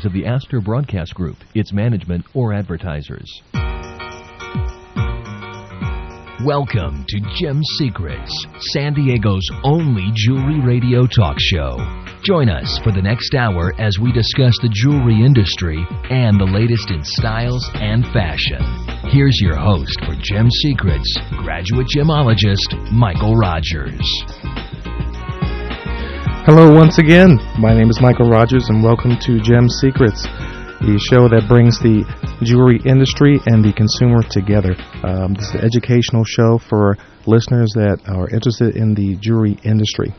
views of the Astor Broadcast Group, its management, or advertisers. Welcome to Gem Secrets, San Diego's only jewelry radio talk show. Join us for the next hour as we discuss the jewelry industry and the latest in styles and fashion. Here's your host for Gem Secrets, graduate gemologist Michael Rogers. Hello, once again. My name is Michael Rogers, and welcome to Gem Secrets, the show that brings the jewelry industry and the consumer together. Um, this is an educational show for listeners that are interested in the jewelry industry.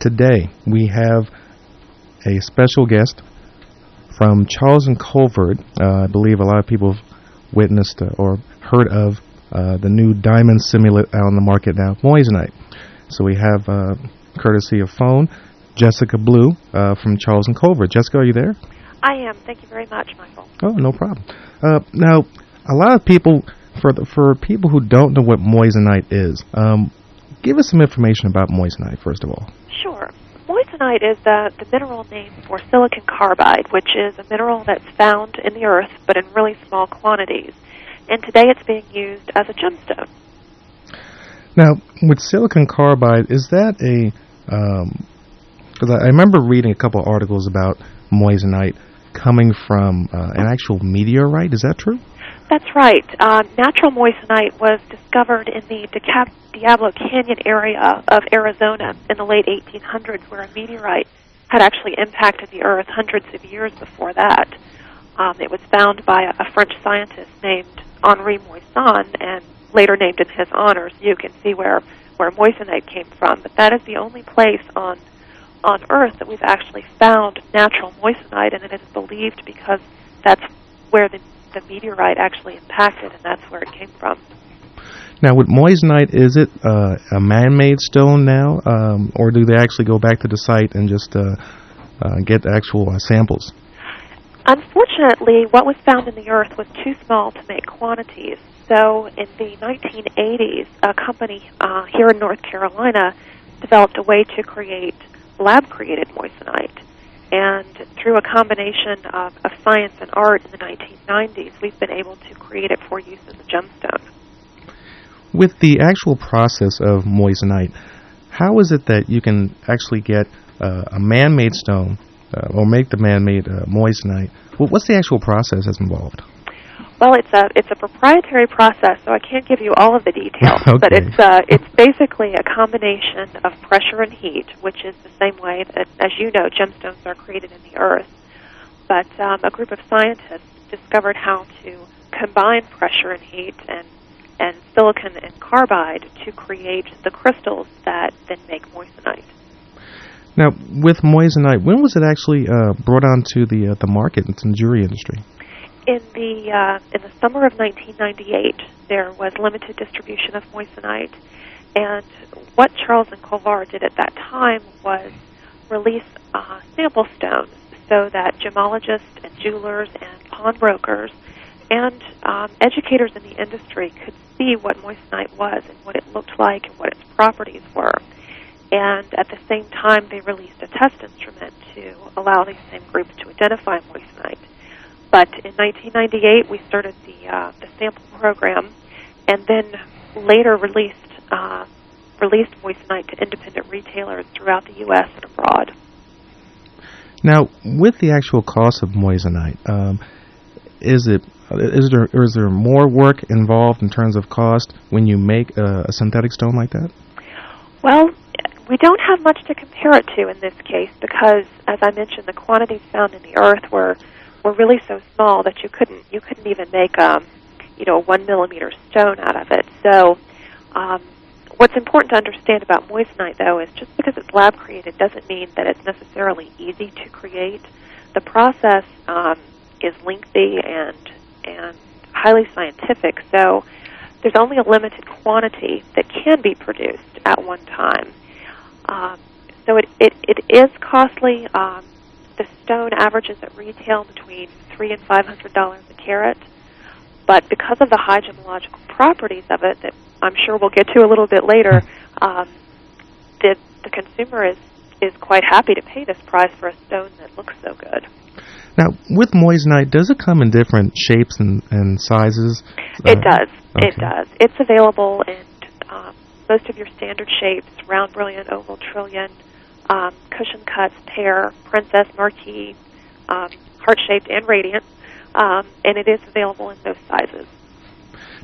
Today, we have a special guest from Charles and Colvard. Uh, I believe a lot of people have witnessed uh, or heard of uh, the new diamond simulant out on the market now, moissanite. So we have uh, courtesy of phone, Jessica Blue uh, from Charles and Colvard. Jessica, are you there? I am. Thank you very much, Michael. Oh, no problem. Uh, now, a lot of people, for the, for people who don't know what moissanite is, um, give us some information about moissanite first of all. Sure. Moissanite is the, the mineral name for silicon carbide, which is a mineral that's found in the earth but in really small quantities. And today it's being used as a gemstone. Now, with silicon carbide, is that a because um, I, I remember reading a couple articles about moissanite coming from uh, an actual meteorite. Is that true? That's right. Uh, natural moissanite was discovered in the Diablo Canyon area of Arizona in the late 1800s, where a meteorite had actually impacted the Earth hundreds of years before that. Um, it was found by a, a French scientist named Henri Moissan and later named in his honor. So you can see where where moissanite came from. But that is the only place on on Earth that we've actually found natural moissanite, and it is believed because that's where the, the meteorite actually impacted, and that's where it came from. Now, with moissanite, is it uh, a man-made stone now, um, or do they actually go back to the site and just uh, uh, get actual uh, samples? Unfortunately, what was found in the earth was too small to make quantities. So, in the 1980s, a company uh, here in North Carolina developed a way to create lab created moissanite. And through a combination of, of science and art in the 1990s, we've been able to create it for use as a gemstone. With the actual process of moissanite, how is it that you can actually get uh, a man made stone uh, or make the man made uh, moissanite? What's the actual process that's involved? Well, it's a it's a proprietary process, so I can't give you all of the details. okay. But it's uh, it's basically a combination of pressure and heat, which is the same way that, as you know, gemstones are created in the earth. But um, a group of scientists discovered how to combine pressure and heat and and silicon and carbide to create the crystals that then make moissanite. Now, with moissanite, when was it actually uh, brought onto the uh, the market in the jewelry industry? In the uh, in the summer of 1998, there was limited distribution of moissanite, and what Charles and Colvard did at that time was release uh, sample stones so that gemologists and jewelers and pawnbrokers and um, educators in the industry could see what moissanite was and what it looked like and what its properties were. And at the same time, they released a test instrument to allow these same groups to identify moissanite. But in 1998, we started the uh, the sample program, and then later released uh, released moissanite to independent retailers throughout the U.S. and abroad. Now, with the actual cost of moissanite, um, is it is there is there more work involved in terms of cost when you make a, a synthetic stone like that? Well, we don't have much to compare it to in this case because, as I mentioned, the quantities found in the earth were were really so small that you couldn't you couldn't even make um, you know a one millimeter stone out of it. So um, what's important to understand about moissanite though is just because it's lab created doesn't mean that it's necessarily easy to create. The process um, is lengthy and and highly scientific. So there's only a limited quantity that can be produced at one time. Um, so it, it, it is costly. Um, the stone averages at retail between three and five hundred dollars a carat. But because of the high gemological properties of it, that I'm sure we'll get to a little bit later, um, the the consumer is is quite happy to pay this price for a stone that looks so good. Now, with moissanite, does it come in different shapes and, and sizes? It uh, does. Okay. It does. It's available in um, most of your standard shapes: round, brilliant, oval, trillion, um, cushion cuts, pear, princess, marquee, um, heart-shaped, and radiant. Um, and it is available in those sizes.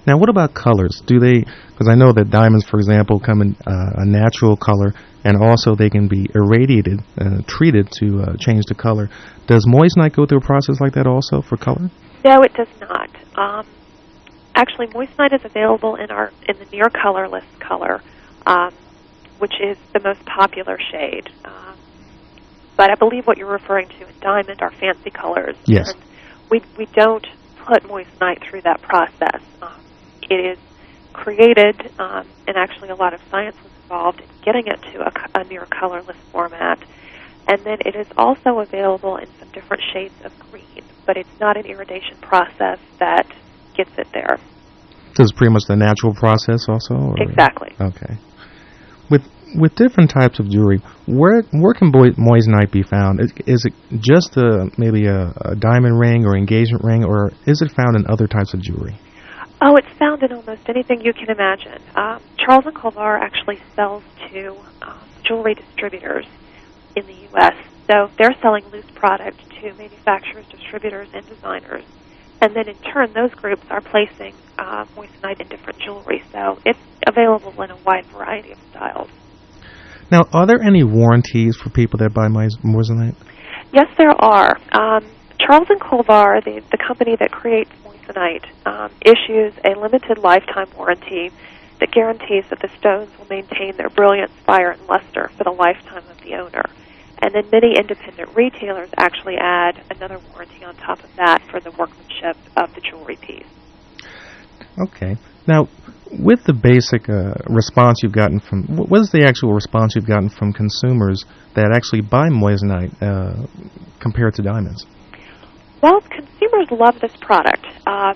Now, what about colors? Do they? Because I know that diamonds, for example, come in uh, a natural color, and also they can be irradiated, uh, treated to uh, change the color. Does moissanite go through a process like that also for color? No, it does not. Um, actually, moissanite is available in our in the near colorless color, um, which is the most popular shade. Um, but I believe what you're referring to in diamond are fancy colors. Yes. And we we don't put moissanite through that process. Um, it is created, um, and actually a lot of science was involved in getting it to a, a near colorless format. And then it is also available in some different shades of green, but it's not an irradiation process that gets it there. So it's pretty much the natural process also? Or? Exactly. Okay. With different types of jewelry, where where can moissanite be found? Is, is it just a, maybe a, a diamond ring or engagement ring, or is it found in other types of jewelry? Oh, it's found in almost anything you can imagine. Um, Charles and Colvard actually sells to um, jewelry distributors in the U.S. So they're selling loose product to manufacturers, distributors, and designers. And then in turn, those groups are placing uh, moissanite in different jewelry. So it's available in a wide variety of styles. Now, are there any warranties for people that buy moissanite? Yes, there are. Um, Charles and Colvard, the, the company that creates moissanite, um, issues a limited lifetime warranty that guarantees that the stones will maintain their brilliance, fire, and luster for the lifetime of the owner. And then many independent retailers actually add another warranty on top of that for the workmanship of the jewelry piece. Okay. Now, with the basic uh, response you've gotten from, what is the actual response you've gotten from consumers that actually buy moissanite uh, compared to diamonds? Well, consumers love this product. Um,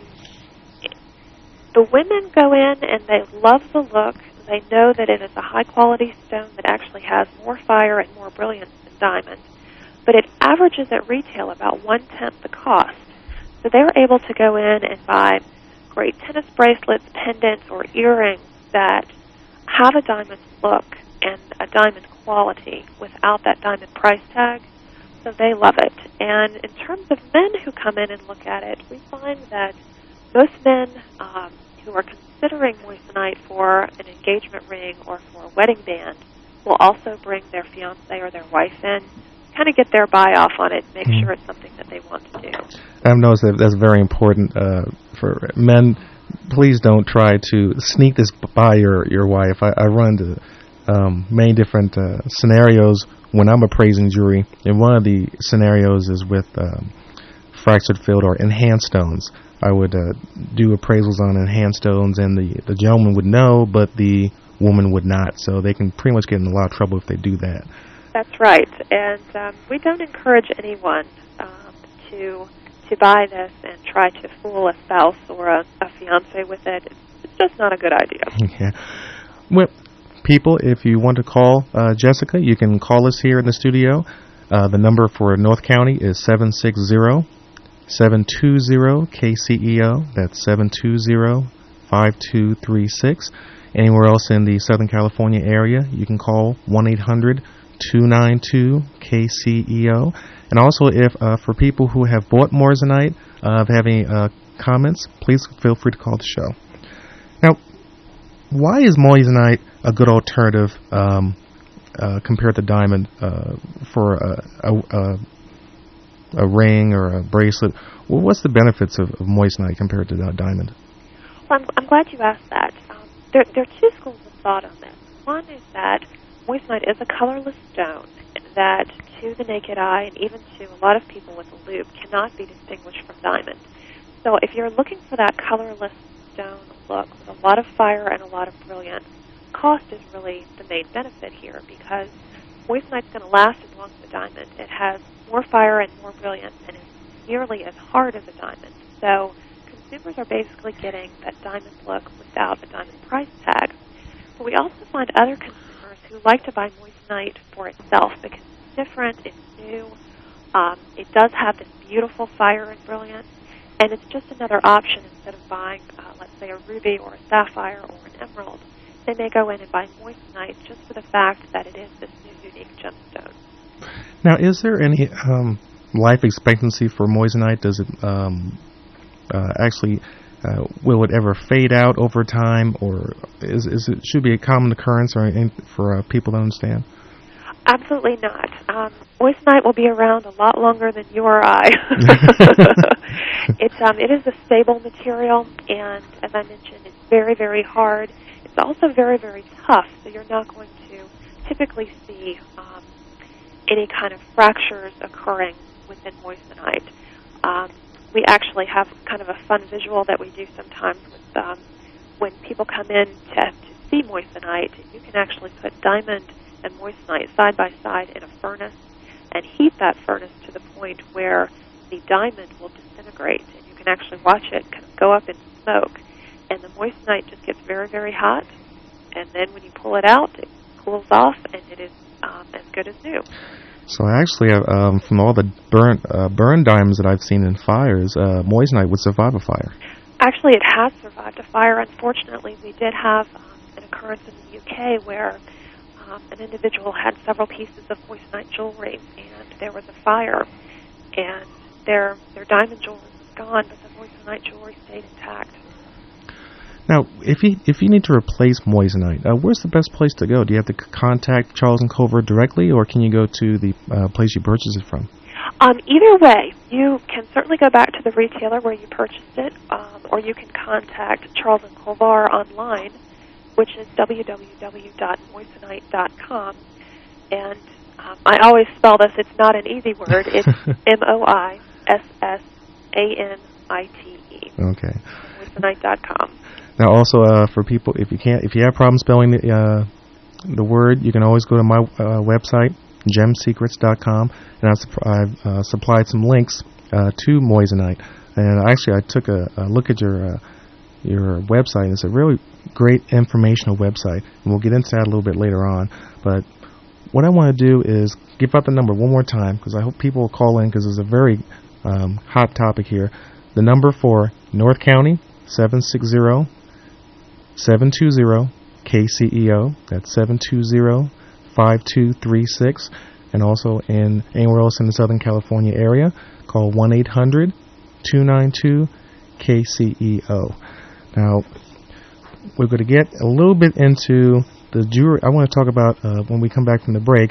the women go in and they love the look. They know that it is a high quality stone that actually has more fire and more brilliance than diamond, but it averages at retail about one tenth the cost. So they're able to go in and buy great tennis bracelets, pendants, or earrings that have a diamond look and a diamond quality without that diamond price tag. So they love it. And in terms of men who come in and look at it, we find that most men um, who are considering moissanite for an engagement ring or for a wedding band will also bring their fiance or their wife in, kind of get their buy off on it, make mm. sure it's something that they want to do. I've noticed that that's very important uh, for men. Please don't try to sneak this by your your wife. I, I run into um, many different uh, scenarios when I'm appraising jewelry, and one of the scenarios is with um, fracture filled or enhanced stones. I would uh, do appraisals on enhanced stones, and the the gentleman would know, but the woman would not. So they can pretty much get in a lot of trouble if they do that. That's right, and um, we don't encourage anyone um, to to buy this and try to fool a spouse or a, a fiance with it. It's just not a good idea. yeah. Well, people, if you want to call uh, Jessica, you can call us here in the studio. Uh, the number for North County is 760 720 KCEO. That's 720 5236. Anywhere else in the Southern California area, you can call 1 800 292 KCEO. And also, if uh, for people who have bought moissanite, uh, have any uh, comments, please feel free to call the show. Now, why is moissanite a good alternative um, uh, compared to diamond uh, for a, a, a, ring or a bracelet? Well, what's the benefits of, of moissanite compared to diamond? Well, I'm, I'm, glad you asked that. Um, there, there are two schools of thought on this. One is that moissanite is a colorless stone that to the naked eye and even to a lot of people with a loupe cannot be distinguished from diamond. So if you're looking for that colorless stone look with a lot of fire and a lot of brilliance, cost is really the main benefit here because moissanite's going to last as long as a diamond. It has more fire and more brilliance and is nearly as hard as a diamond. So consumers are basically getting that diamond look without a diamond price tag. But we also find other consumers who like to buy moissanite for itself because different, it's new, um, it does have this beautiful fire and brilliance, and it's just another option instead of buying, uh, let's say, a ruby or a sapphire or an emerald. They may go in and buy moissanite just for the fact that it is this new unique gemstone. Now, is there any um, life expectancy for moissanite? Does it um, uh, actually uh, will it ever fade out over time, or is, is it should be a common occurrence or for uh, people to understand? Absolutely not. Um, moissanite will be around a lot longer than you or I. it's um, it is a stable material, and as I mentioned, it's very very hard. It's also very very tough, so you're not going to typically see um, any kind of fractures occurring within moissanite. Um, we actually have kind of a fun visual that we do sometimes with um, when people come in to, to see moissanite. You can actually put diamond and moissanite side by side in a furnace and heat that furnace to the point where the diamond will disintegrate, and you can actually watch it kind of go up in smoke. And the moissanite just gets very, very hot, and then when you pull it out, it cools off, and it is um, as good as new. So actually, um, from all the burnt uh, burn diamonds that I've seen in fires, uh, moissanite would survive a fire. Actually, it has survived a fire. Unfortunately, we did have um, an occurrence in the UK where um, an individual had several pieces of moissanite jewelry, and there was a fire, and their their diamond jewelry was gone, but the moissanite jewelry stayed intact. Now, if you if you need to replace moissanite, uh, where's the best place to go? Do you have to contact Charles and Colvard directly, or can you go to the uh, place you purchased it from? Um, either way, you can certainly go back to the retailer where you purchased it, um, or you can contact Charles and Colvard online, which is www.moissanite.com. And um, I always spell this; it's not an easy word. It's M O I S S A N I T E. Okay. Moissanite.com. Now, also uh, for people, if you can't, if you have problems spelling the uh, the word, you can always go to my uh, website, gemsecrets.com, and I've, I've uh, supplied some links uh, to moissanite. And actually, I took a, a look at your uh, your website, and it's a really great informational website. And we'll get into that a little bit later on. But what I want to do is give out the number one more time because I hope people will call in because it's a very um, hot topic here. The number for North County, 760 720 KCEO. That's 720 5236. And also in anywhere else in the Southern California area, call 1 800 292 KCEO. Now, we're going to get a little bit into the jewelry. I want to talk about, uh, when we come back from the break,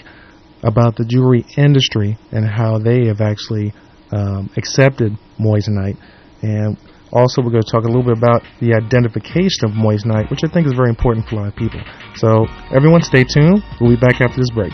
about the jewelry industry and how they have actually um, accepted moissanite. And also, we're going to talk a little bit about the identification of moissanite, which I think is very important for a lot of people. So, everyone, stay tuned. We'll be back after this break.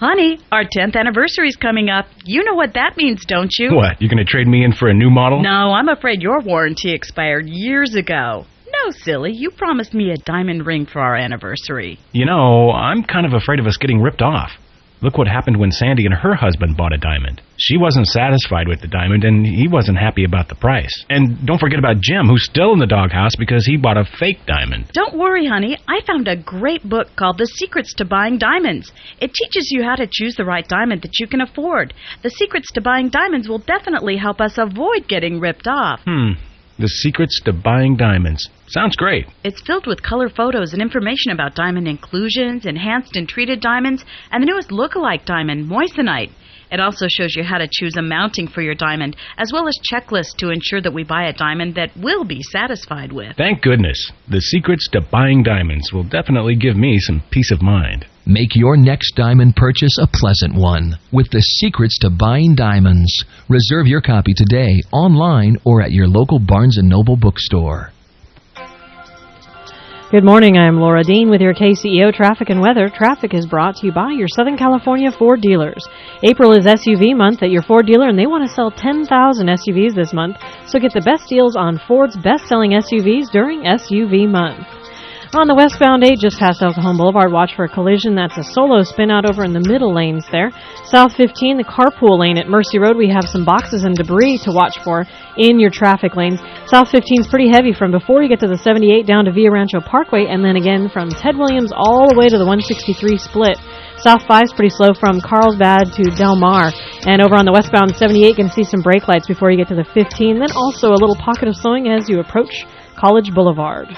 Honey, our 10th anniversary is coming up. You know what that means, don't you? What? You're going to trade me in for a new model? No, I'm afraid your warranty expired years ago. No, silly. You promised me a diamond ring for our anniversary. You know, I'm kind of afraid of us getting ripped off. Look what happened when Sandy and her husband bought a diamond. She wasn't satisfied with the diamond, and he wasn't happy about the price. And don't forget about Jim, who's still in the doghouse because he bought a fake diamond. Don't worry, honey. I found a great book called The Secrets to Buying Diamonds. It teaches you how to choose the right diamond that you can afford. The Secrets to Buying Diamonds will definitely help us avoid getting ripped off. Hmm. The Secrets to Buying Diamonds. Sounds great. It's filled with color photos and information about diamond inclusions, enhanced and treated diamonds, and the newest look-alike diamond, moissanite. It also shows you how to choose a mounting for your diamond, as well as checklists to ensure that we buy a diamond that we'll be satisfied with. Thank goodness. The Secrets to Buying Diamonds will definitely give me some peace of mind. Make your next diamond purchase a pleasant one with the secrets to buying diamonds. Reserve your copy today online or at your local Barnes & Noble bookstore. Good morning. I am Laura Dean with your KCEO traffic and weather. Traffic is brought to you by your Southern California Ford dealers. April is SUV month at your Ford dealer and they want to sell 10,000 SUVs this month. So get the best deals on Ford's best-selling SUVs during SUV month. On the westbound 8, just past Cajon Boulevard, watch for a collision. That's a solo spin out over in the middle lanes there. South 15, the carpool lane at Mercy Road, we have some boxes and debris to watch for in your traffic lanes. South 15 is pretty heavy from before you get to the 78 down to Via Rancho Parkway, and then again from Ted Williams all the way to the 163 split. South 5 is pretty slow from Carlsbad to Del Mar. And over on the westbound 78, you can see some brake lights before you get to the 15. Then also a little pocket of slowing as you approach College Boulevard.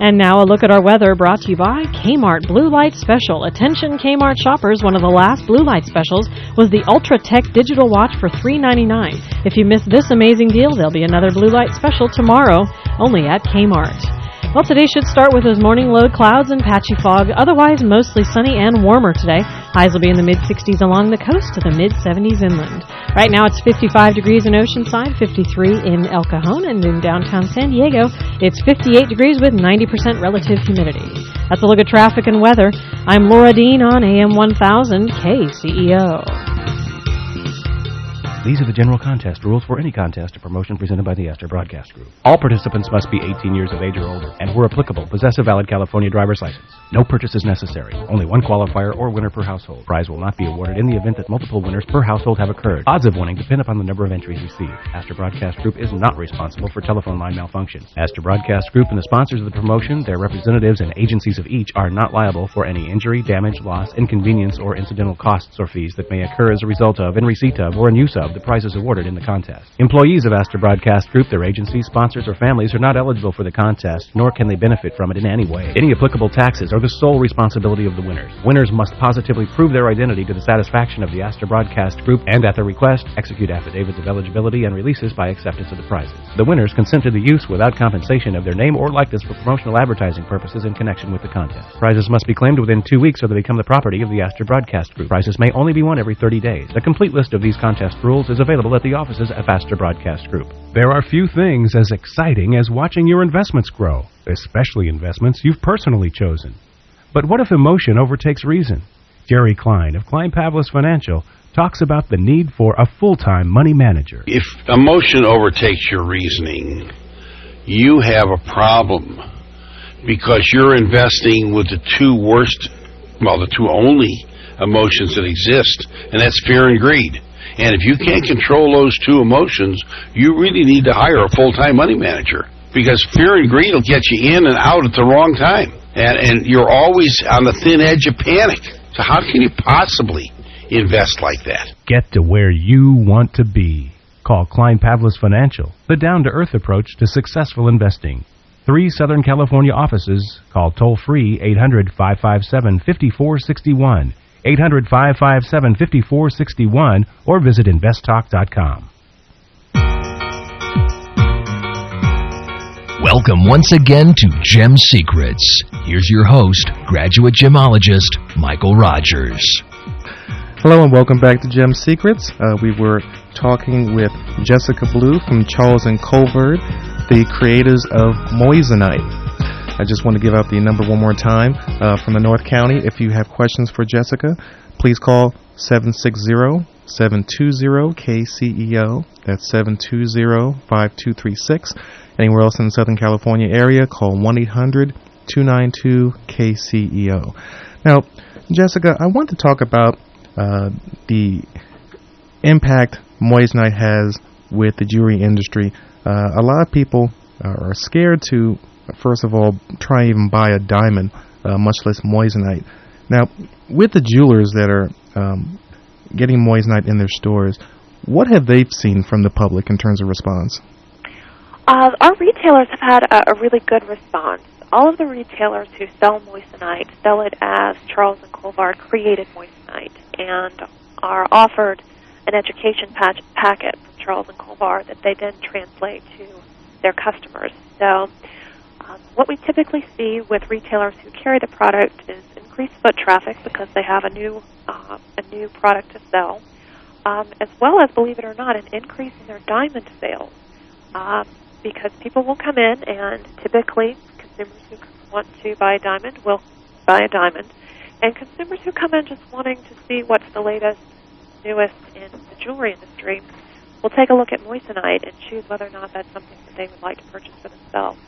And now a look at our weather brought to you by Kmart Blue Light Special. Attention Kmart shoppers, one of the last Blue Light specials was the Ultra Tech digital watch for $3.99. If you missed this amazing deal, there'll be another Blue Light special tomorrow only at Kmart. Well, today should start with those morning low clouds and patchy fog. Otherwise, mostly sunny and warmer today. Highs will be in the mid 60s along the coast to the mid 70s inland. Right now, it's 55 degrees in Oceanside, 53 in El Cajon, and in downtown San Diego, it's 58 degrees with 90% relative humidity. That's a look at traffic and weather. I'm Laura Dean on AM 1000 KCEO. These are the general contest rules for any contest or promotion presented by the Astor Broadcast Group. All participants must be 18 years of age or older and, where applicable, possess a valid California driver's license. No purchase is necessary. Only one qualifier or winner per household. Prize will not be awarded in the event that multiple winners per household have occurred. Odds of winning depend upon the number of entries received. Astor Broadcast Group is not responsible for telephone line malfunctions. Astor Broadcast Group and the sponsors of the promotion, their representatives, and agencies of each are not liable for any injury, damage, loss, inconvenience, or incidental costs or fees that may occur as a result of, in receipt of, or in use of the prizes awarded in the contest. Employees of Astor Broadcast Group, their agencies, sponsors, or families are not eligible for the contest, nor can they benefit from it in any way. Any applicable taxes are the sole responsibility of the winners. Winners must positively prove their identity to the satisfaction of the Astor Broadcast Group and, at their request, execute affidavits of eligibility and releases by acceptance of the prizes. The winners consent to the use without compensation of their name or likeness for promotional advertising purposes in connection with the contest. Prizes must be claimed within two weeks or they become the property of the Astor Broadcast Group. Prizes may only be won every 30 days. A complete list of these contest rules is available at the offices of Astor Broadcast Group. There are few things as exciting as watching your investments grow, especially investments you've personally chosen. But what if emotion overtakes reason? Jerry Klein of Klein Pavlis Financial talks about the need for a full-time money manager. If emotion overtakes your reasoning, you have a problem because you're investing with the two worst, well, the two only emotions that exist, and that's fear and greed. And if you can't control those two emotions, you really need to hire a full-time money manager because fear and greed will get you in and out at the wrong time. And, and you're always on the thin edge of panic. So how can you possibly invest like that? Get to where you want to be. Call Klein Pavlis Financial, the down-to-earth approach to successful investing. Three Southern California offices. Call toll-free 800-557-5461. 800-557-5461 or visit investtalk.com. Welcome once again to Gem Secrets. Here's your host, graduate gemologist Michael Rogers. Hello and welcome back to Gem Secrets. Uh, we were talking with Jessica Blue from Charles and Colvard, the creators of Moissanite. I just want to give out the number one more time uh, from the North County. If you have questions for Jessica, please call 760-720-KCEO. That's 720-5236. Anywhere else in the Southern California area, call 1-800-292-KCEO. Now, Jessica, I want to talk about uh, the impact Moissanite has with the jewelry industry. Uh, a lot of people are scared to, first of all, try and even buy a diamond, uh, much less moissanite. Now, with the jewelers that are um, getting moissanite in their stores, what have they seen from the public in terms of response? Uh, our retailers have had a, a really good response. All of the retailers who sell moissanite sell it as Charles and Colvard created moissanite and are offered an education patch, packet from Charles and Colvard that they then translate to their customers. So, um, what we typically see with retailers who carry the product is increased foot traffic because they have a new uh, a new product to sell, um, as well as, believe it or not, an increase in their diamond sales. Um, because people will come in and typically consumers who want to buy a diamond will buy a diamond, and consumers who come in just wanting to see what's the latest, newest in the jewelry industry will take a look at moissanite and choose whether or not that's something that they would like to purchase for themselves.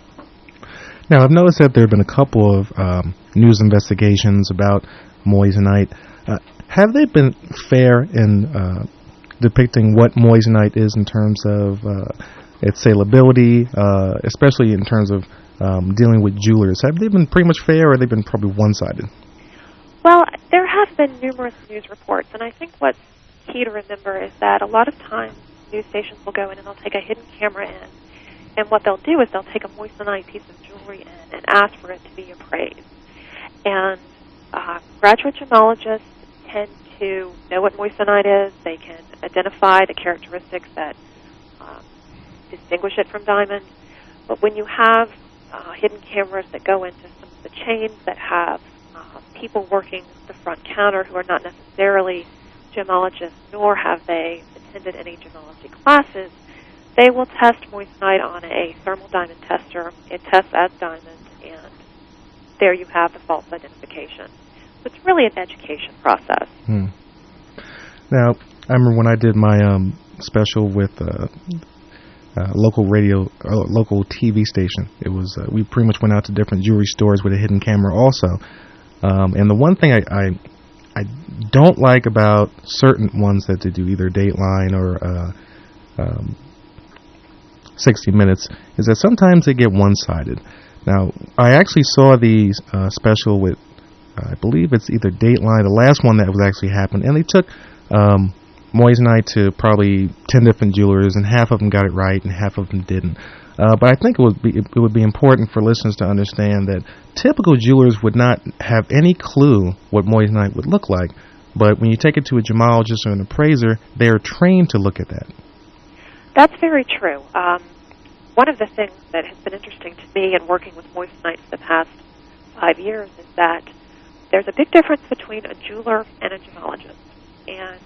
Now, I've noticed that there have been a couple of um, news investigations about moissanite. Uh, have they been fair in uh, depicting what moissanite is in terms of uh, its salability, uh, especially in terms of um, dealing with jewelers? Have they been pretty much fair, or have they been probably one-sided? Well, there have been numerous news reports, and I think what's key to remember is that a lot of times news stations will go in and they'll take a hidden camera in, and what they'll do is they'll take a moissanite piece of jewelry in and ask for it to be appraised. And uh, graduate gemologists tend to know what moissanite is. They can identify the characteristics that um, distinguish it from diamond. But when you have uh, hidden cameras that go into some of the chains that have uh, people working the front counter who are not necessarily gemologists, nor have they attended any gemology classes, they will test moissanite on a thermal diamond tester. It tests as diamond, there you have the false identification. So it's really an education process. Hmm. Now, I remember when I did my um, special with uh, uh, local radio, uh, local TV station. It was uh, we pretty much went out to different jewelry stores with a hidden camera, also. Um, and the one thing I, I I don't like about certain ones that they do, either Dateline or uh, um, 60 Minutes, is that sometimes they get one-sided. Now, I actually saw the uh, special with, uh, I believe it's either Dateline, the last one that was actually happened, and they took um, moissanite to probably 10 different jewelers, and half of them got it right and half of them didn't. Uh, but I think it would be it would be important for listeners to understand that typical jewelers would not have any clue what moissanite would look like. But when you take it to a gemologist or an appraiser, they are trained to look at that. That's very true. Um, one of the things that has been interesting to me in working with moissanite for the past five years is that there's a big difference between a jeweler and a gemologist. And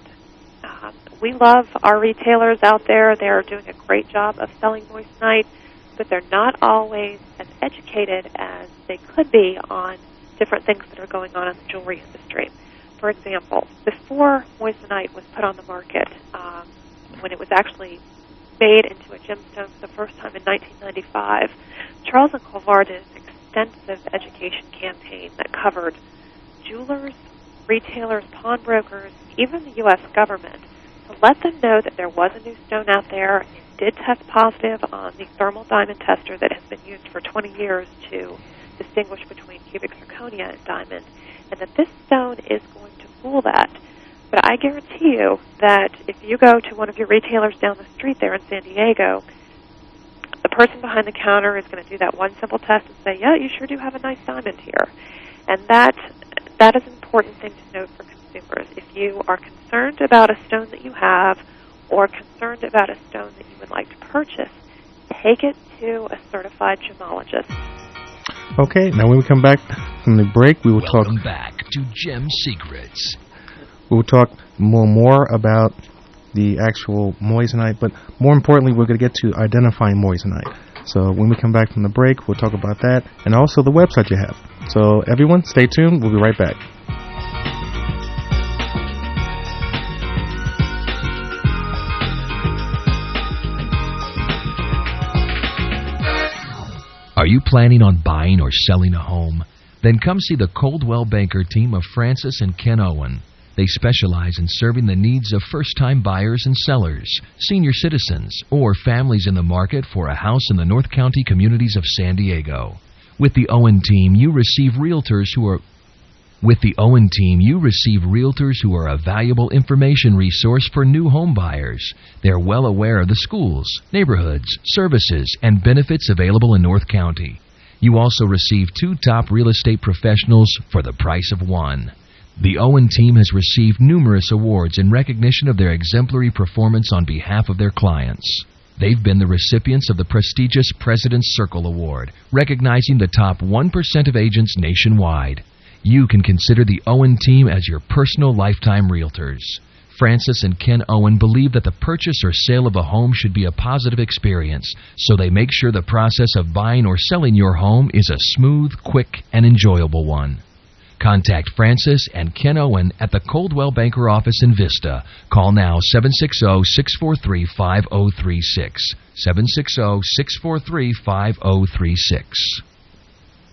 um, we love our retailers out there. They're doing a great job of selling moissanite, but they're not always as educated as they could be on different things that are going on in the jewelry industry. For example, before moissanite was put on the market, um, when it was actually made into a gemstone for the first time in 1995, Charles and Colvard did an extensive education campaign that covered jewelers, retailers, pawnbrokers, even the U.S. government, to let them know that there was a new stone out there. It did test positive on the thermal diamond tester that has been used for 20 years to distinguish between cubic zirconia and diamond, and that this stone is going to fool that. But I guarantee you that if you go to one of your retailers down the street there in San Diego, the person behind the counter is going to do that one simple test and say, "Yeah, you sure do have a nice diamond here," and that that is an important thing to note for consumers. If you are concerned about a stone that you have, or concerned about a stone that you would like to purchase, take it to a certified gemologist. Okay, now when we come back from the break, we will Welcome talk. back to Gem Secrets. We will talk more more about the actual moissanite, but more importantly, we're going to get to identifying moissanite. So when we come back from the break, we'll talk about that and also the website you have. So everyone, stay tuned. We'll be right back. Are you planning on buying or selling a home? Then come see the Coldwell Banker team of Francis and Ken Owen. They specialize in serving the needs of first time buyers and sellers, senior citizens, or families in the market for a house in the North County communities of San Diego. With the Owen team, you receive realtors who are with the Owen team, you receive realtors who are a valuable information resource for new home buyers. They're well aware of the schools, neighborhoods, services, and benefits available in North County. You also receive two top real estate professionals for the price of one. The Owen team has received numerous awards in recognition of their exemplary performance on behalf of their clients. They've been the recipients of the prestigious President's Circle Award, recognizing the top 1% of agents nationwide. You can consider the Owen team as your personal lifetime realtors. Francis and Ken Owen believe that the purchase or sale of a home should be a positive experience, so they make sure the process of buying or selling your home is a smooth, quick, and enjoyable one. Contact Francis and Ken Owen at the Coldwell Banker office in Vista. Call now 760-643-5036. 760-643-5036.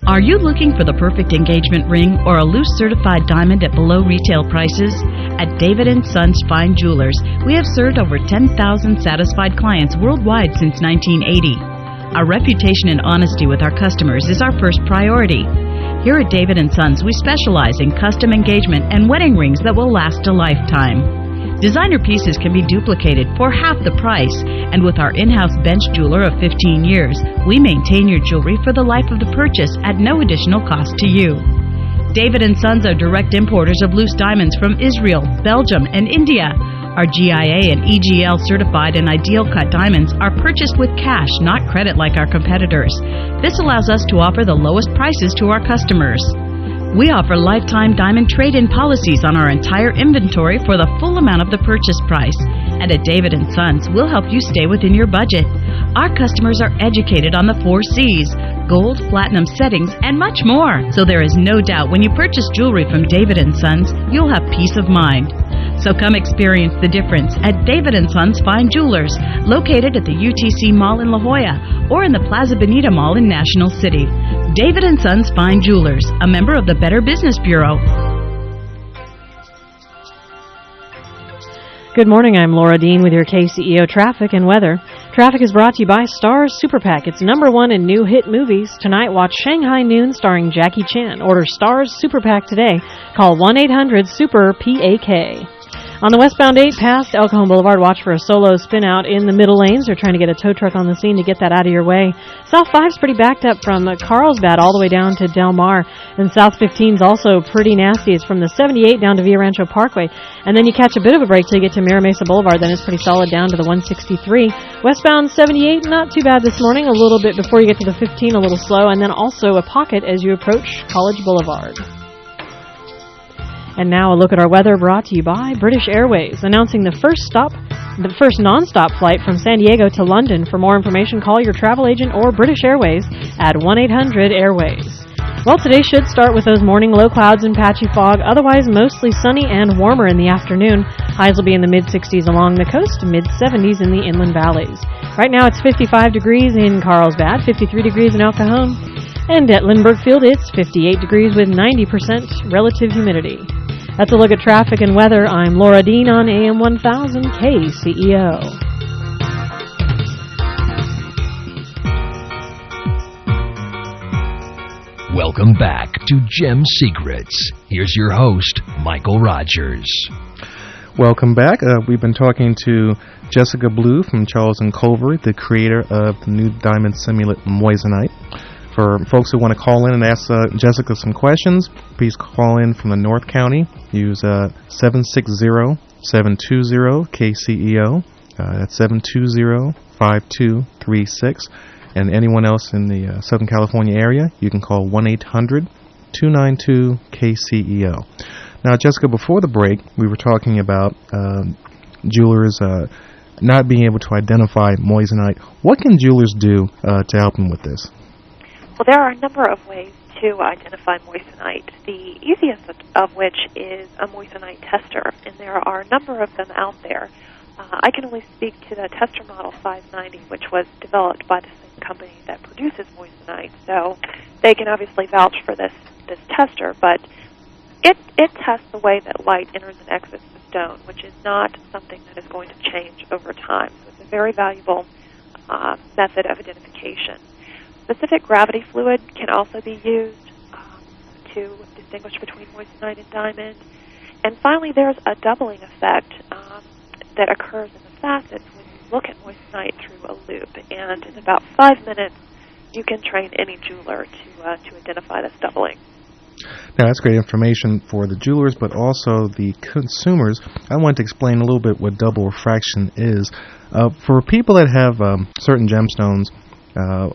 Are you looking for the perfect engagement ring or a loose certified diamond at below retail prices? At David & Sons Fine Jewelers, we have served over 10,000 satisfied clients worldwide since 1980. Our reputation and honesty with our customers is our first priority. Here at David & Sons, we specialize in custom engagement and wedding rings that will last a lifetime. Designer pieces can be duplicated for half the price, and with our in-house bench jeweler of 15 years, we maintain your jewelry for the life of the purchase at no additional cost to you. David & Sons are direct importers of loose diamonds from Israel, Belgium, and India. Our GIA and EGL certified and ideal cut diamonds are purchased with cash, not credit like our competitors. This allows us to offer the lowest prices to our customers. We offer lifetime diamond trade-in policies on our entire inventory for the full amount of the purchase price. And at David & Sons, we'll help you stay within your budget. Our customers are educated on the four C's, gold, platinum settings, and much more. So there is no doubt when you purchase jewelry from David & Sons, you'll have peace of mind. So come experience the difference at David & Sons Fine Jewelers, located at the UTC Mall in La Jolla or in the Plaza Bonita Mall in National City. David & Sons Fine Jewelers, a member of the Better Business Bureau. Good morning. I'm Laura Dean with your KCEO traffic and weather. Traffic is brought to you by Starz Super Pak. It's number one in new hit movies. Tonight, watch Shanghai Noon starring Jackie Chan. Order Starz Super Pak today. Call 1-800-SUPER-PAK. On the westbound 8 past El Cajon Boulevard, watch for a solo spin out in the middle lanes. They're trying to get a tow truck on the scene to get that out of your way. South 5's pretty backed up from Carlsbad all the way down to Del Mar. And South 15's also pretty nasty. It's from the 78 down to Via Rancho Parkway. And then you catch a bit of a break till you get to Mira Mesa Boulevard. Then it's pretty solid down to the 163. Westbound 78, not too bad this morning. A little bit before you get to the 15, a little slow. And then also a pocket as you approach College Boulevard. And now a look at our weather brought to you by British Airways, announcing the first stop, the first non-stop flight from San Diego to London. For more information, call your travel agent or British Airways at 1-800-AIRWAYS. Well, today should start with those morning low clouds and patchy fog, otherwise mostly sunny and warmer in the afternoon. Highs will be in the mid-60s along the coast, mid-70s in the inland valleys. Right now it's 55 degrees in Carlsbad, 53 degrees in El Cajon, and at Lindbergh Field it's 58 degrees with 90% relative humidity. That's a look at traffic and weather. I'm Laura Dean on AM 1000 KCEO. Welcome back to Gem Secrets. Here's your host, Michael Rogers. Welcome back. Uh, we've been talking to Jessica Blue from Charles and Colvard, the creator of the new diamond simulant Moissanite. For folks who want to call in and ask uh, Jessica some questions, please call in from the North County. Use uh, 760-720-KCEO. Uh, that's 720-5236. And anyone else in the uh, Southern California area, you can call 1-800-292-KCEO. Now, Jessica, before the break, we were talking about um, jewelers uh, not being able to identify moissanite. What can jewelers do uh, to help them with this? Well, there are a number of ways to identify moissanite. The easiest of which is a moissanite tester, and there are a number of them out there. Uh, I can only speak to the tester model 590, which was developed by the same company that produces moissanite, so they can obviously vouch for this this tester. But it it tests the way that light enters and exits the stone, which is not something that is going to change over time. So it's a very valuable uh, method of identification. Specific gravity fluid can also be used um, to distinguish between moissanite and diamond. And finally, there's a doubling effect um, that occurs in the facets when you look at moissanite through a loupe. And in about five minutes, you can train any jeweler to uh, to identify this doubling. Now, that's great information for the jewelers, but also the consumers. I want to explain a little bit what double refraction is. Uh, for people that have um, certain gemstones, uh,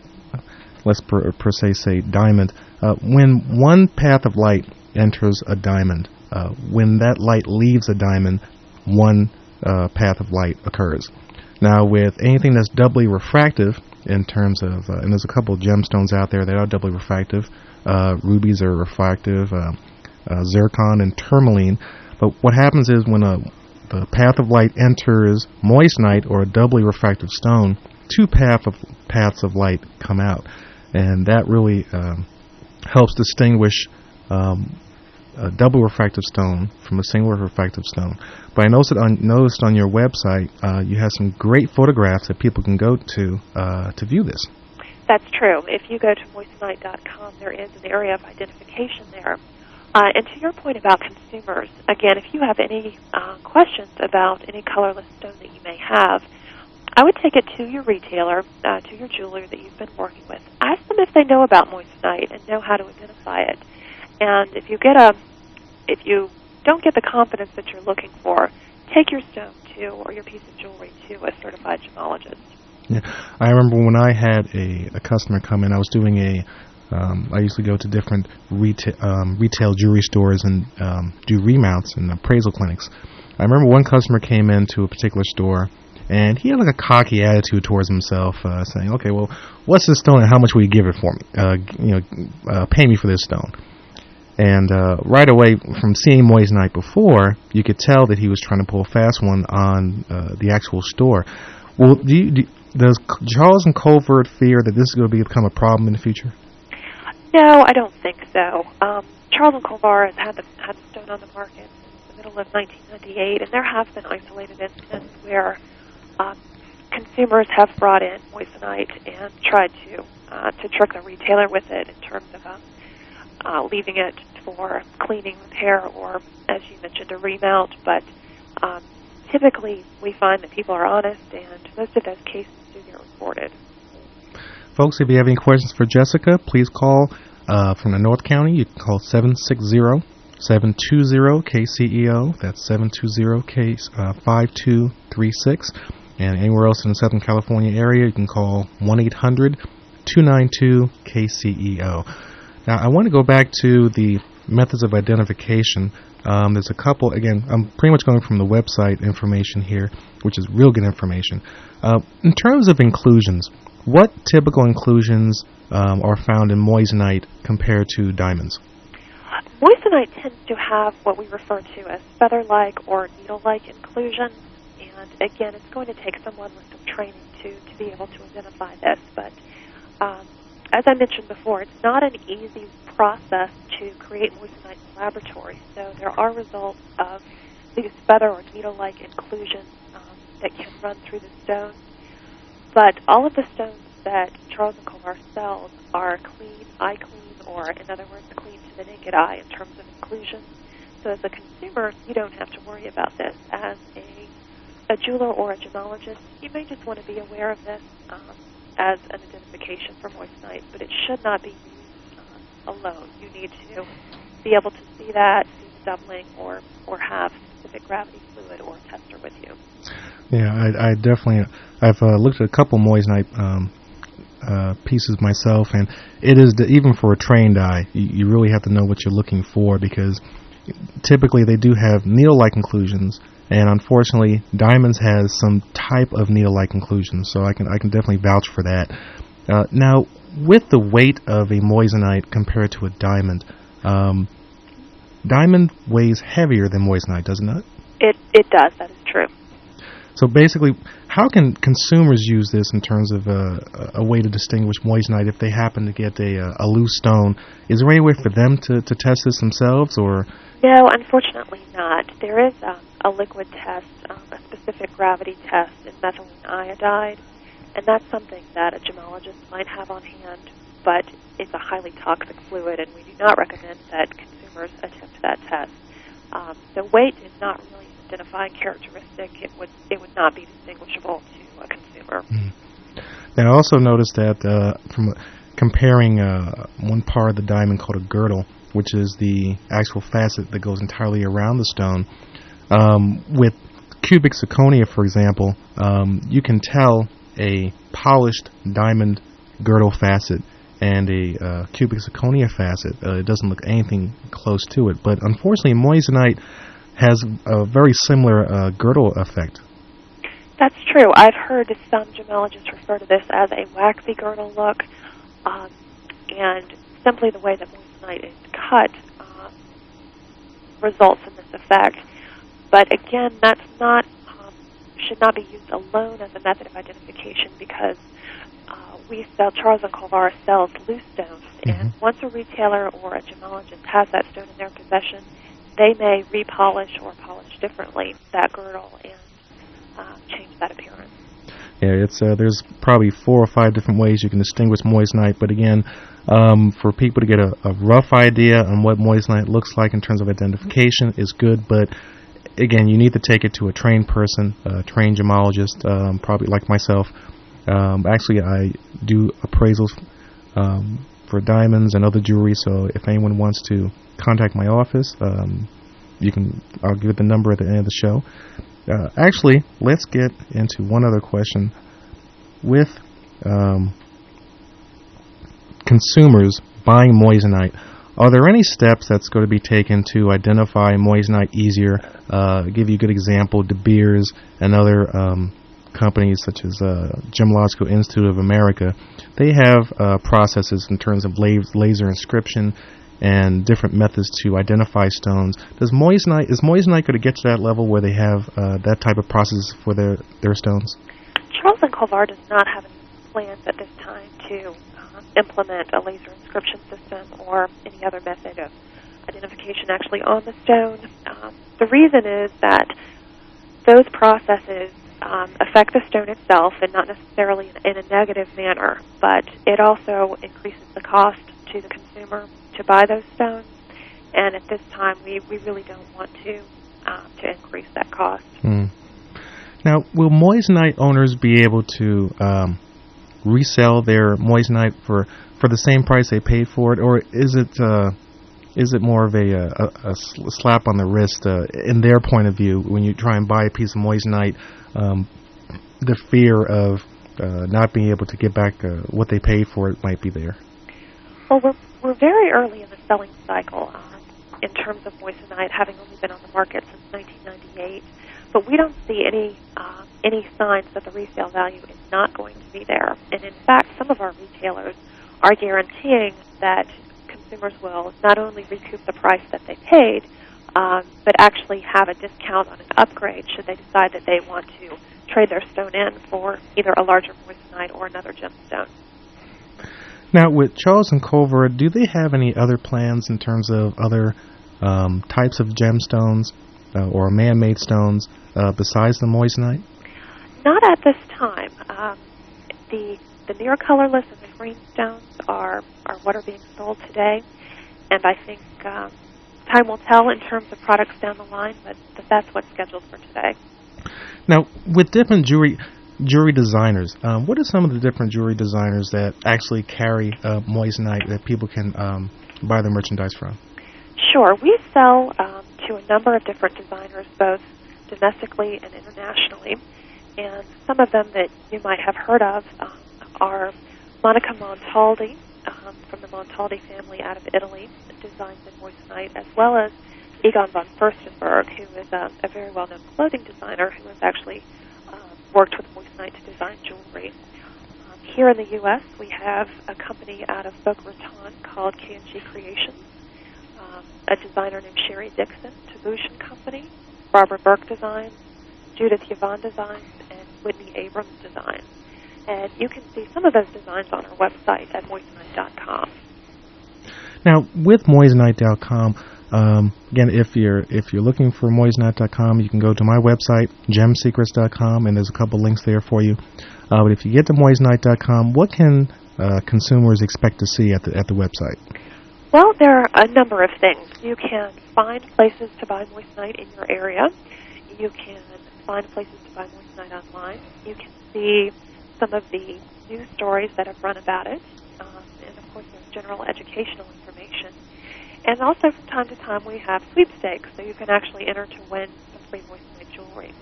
let's per, per se say diamond, uh, when one path of light enters a diamond, uh, when that light leaves a diamond, one uh, path of light occurs. Now, with anything that's doubly refractive, in terms of, uh, and there's a couple gemstones out there that are doubly refractive. Uh, rubies are refractive, uh, zircon and tourmaline. But what happens is when a the path of light enters moissanite or a doubly refractive stone, two path of paths of light come out and that really um, helps distinguish um, a double refractive stone from a single refractive stone. But I noticed on, noticed on your website uh, you have some great photographs that people can go to uh, to view this. That's true. If you go to moissanite.com, there is an area of identification there. Uh, and to your point about consumers, again, if you have any uh, questions about any colorless stone that you may have, I would take it to your retailer, uh, to your jeweler that you've been working with. If they know about moissanite and know how to identify it. And if you get a, if you don't get the confidence that you're looking for, take your stone to or your piece of jewelry to a certified gemologist. Yeah, I remember when I had a, a customer come in. I was doing a. Um, I used to go to different retail um, retail jewelry stores and um, do remounts and appraisal clinics. I remember one customer came into a particular store and he had like a cocky attitude towards himself, uh, saying, "Okay, well, what's this stone and how much will you give it for me? Uh, you know, uh, pay me for this stone." And uh, right away, from seeing moissanite before, you could tell that he was trying to pull a fast one on uh, the actual store. Well, do you, do, does Charles and Colvard fear that this is going to become a problem in the future? No, I don't think so. Um, Charles and Colvard has had the, had the stone on the market since the middle of 1998, and there have been isolated incidents where um, consumers have brought in moissanite and tried to uh, to trick the retailer with it in terms of um, uh, leaving it for cleaning, repair, or as you mentioned, a remount. But um, typically, we find that people are honest, and most of those cases do get reported. Folks, if you have any questions for Jessica, please call uh, from the North County. You can call 760 720 KCEO. That's 720 K 5236. And anywhere else in the Southern California area, you can call 1 800 292 KCEO. Now, I want to go back to the methods of identification. Um, there's a couple, again, I'm pretty much going from the website information here, which is real good information. Uh, in terms of inclusions, what typical inclusions um, are found in moissanite compared to diamonds? Moissanite tends to have what we refer to as feather-like or needle-like inclusions, and again, it's going to take someone with some training to, to be able to identify this, but um, as I mentioned before, it's not an easy process to create moissanite in the laboratory. So there are results of these feather or needle-like inclusions um, that can run through the stone. But all of the stones that Charles and Colvard sells are clean, eye clean, or in other words, clean to the naked eye in terms of inclusions. So as a consumer, you don't have to worry about this. As a, a jeweler or a gemologist, you may just want to be aware of this. Um, as an identification for moissanite, but it should not be used uh, alone. You need to be able to see that, see the doubling, or or have specific gravity fluid or tester with you. Yeah, I, I definitely. I've uh, looked at a couple moissanite um, uh, pieces myself, and it is the, even for a trained eye, you, you really have to know what you're looking for because typically they do have needle-like inclusions and unfortunately, diamonds has some type of needle-like inclusion, so I can I can definitely vouch for that. Uh, now, with the weight of a moissanite compared to a diamond, um, diamond weighs heavier than moissanite, doesn't it? It it does. That is true. So basically, how can consumers use this in terms of uh, a way to distinguish moissanite if they happen to get a, uh, a loose stone? Is there any way for them to, to test this themselves, or? No, unfortunately not. There is um, a liquid test, um, a specific gravity test in methylene iodide, and that's something that a gemologist might have on hand, but it's a highly toxic fluid, and we do not recommend that consumers attempt that test. Um, weight is not really identifying characteristic. It would it would not be distinguishable to a consumer. Mm. And I also noticed that uh, from comparing uh, one part of the diamond called a girdle, which is the actual facet that goes entirely around the stone, um, with cubic zirconia, for example, um, you can tell a polished diamond girdle facet and a uh, cubic zirconia facet. Uh, it doesn't look anything close to it, but unfortunately, moissanite has a very similar uh, girdle effect. That's true. I've heard some gemologists refer to this as a waxy girdle look, um, and simply the way that moissanite is cut uh, results in this effect. But again, that's not um, should not be used alone as a method of identification because uh, we sell Charles and Colvard sells loose stones, And once a retailer or a gemologist has that stone in their possession, they may repolish or polish differently that girdle and uh, change that appearance. Yeah, it's uh, there's probably four or five different ways you can distinguish moissanite, but again, um, for people to get a, a rough idea on what moissanite looks like in terms of identification is good, but again, you need to take it to a trained person, a trained gemologist, um, probably like myself. Um, actually, I do appraisals um, for diamonds and other jewelry, so if anyone wants to contact my office, um, you can. I'll give the number at the end of the show. Uh, actually, let's get into one other question. With um, consumers buying moissanite, are there any steps that's going to be taken to identify moissanite easier? Uh, give you a good example, De Beers and other um, companies such as uh, Gemological Institute of America, they have uh, processes in terms of laser inscription and different methods to identify stones. Does moissanite is moissanite going to get to that level where they have uh, that type of process for their their stones? Charles and Colvard does not have any plans at this time to uh, implement a laser inscription system or any other method of identification actually on the stone. Um, the reason is that those processes um, affect the stone itself and not necessarily in, a negative manner, but it also increases the cost to the consumer to buy those stones. And at this time, we, we really don't want to uh, to increase that cost. Mm. Now, will moissanite owners be able to um, resell their moissanite for, for the same price they paid for it, or is it uh, is it more of a, a, a slap on the wrist uh, in their point of view when you try and buy a piece of moissanite? Um, the fear of uh, not being able to get back uh, what they paid for it might be there. Well, we're we're very early in the selling cycle uh, in terms of moissanite, having only been on the market since 1998. But we don't see any uh, any signs that the resale value is not going to be there. And in fact, some of our retailers are guaranteeing that consumers will not only recoup the price that they paid, um, but actually have a discount on an upgrade should they decide that they want to trade their stone in for either a larger moissanite or another gemstone. Now, with Charles and Colvard, do they have any other plans in terms of other um, types of gemstones uh, or man-made stones uh, besides the moissanite? Not at this time. Um, the the near colorless and the green stones are are what are being sold today, and I think um, time will tell in terms of products down the line. But, that's what's scheduled for today. Now, with different jewelry jewelry designers. Um, what are some of the different jewelry designers that actually carry uh, moissanite that people can um, buy their merchandise from? Sure. We sell um, to a number of different designers, both domestically and internationally. And some of them that you might have heard of um, are Monica Montaldi um, from the Montaldi family out of Italy, designs in moissanite, as well as Egon von Furstenberg, who is a, a very well-known clothing designer who has actually worked with moissanite to design jewelry. Um, here in the U.S., we have a company out of Boca Raton called K&G Creations, um, a designer named Sherry Dixon, Toulouse Company, Barbara Burke Designs, Judith Yvonne Designs, and Whitney Abrams Designs. And you can see some of those designs on our website at moissanite.com. Now, with moissanite.com, um, again, if you're if you're looking for moissanite.com, you can go to my website, gemsecrets.com, and there's a couple links there for you. Uh, but if you get to moissanite.com, what can uh, consumers expect to see at the at the website? Well, there are a number of things. You can find places to buy moissanite in your area. You can find places to buy moissanite online. You can see some of the news stories that have run about it, um, and of course, there's general educational information and also from time to time we have sweepstakes, so you can actually enter to win some free moissanite jewelry.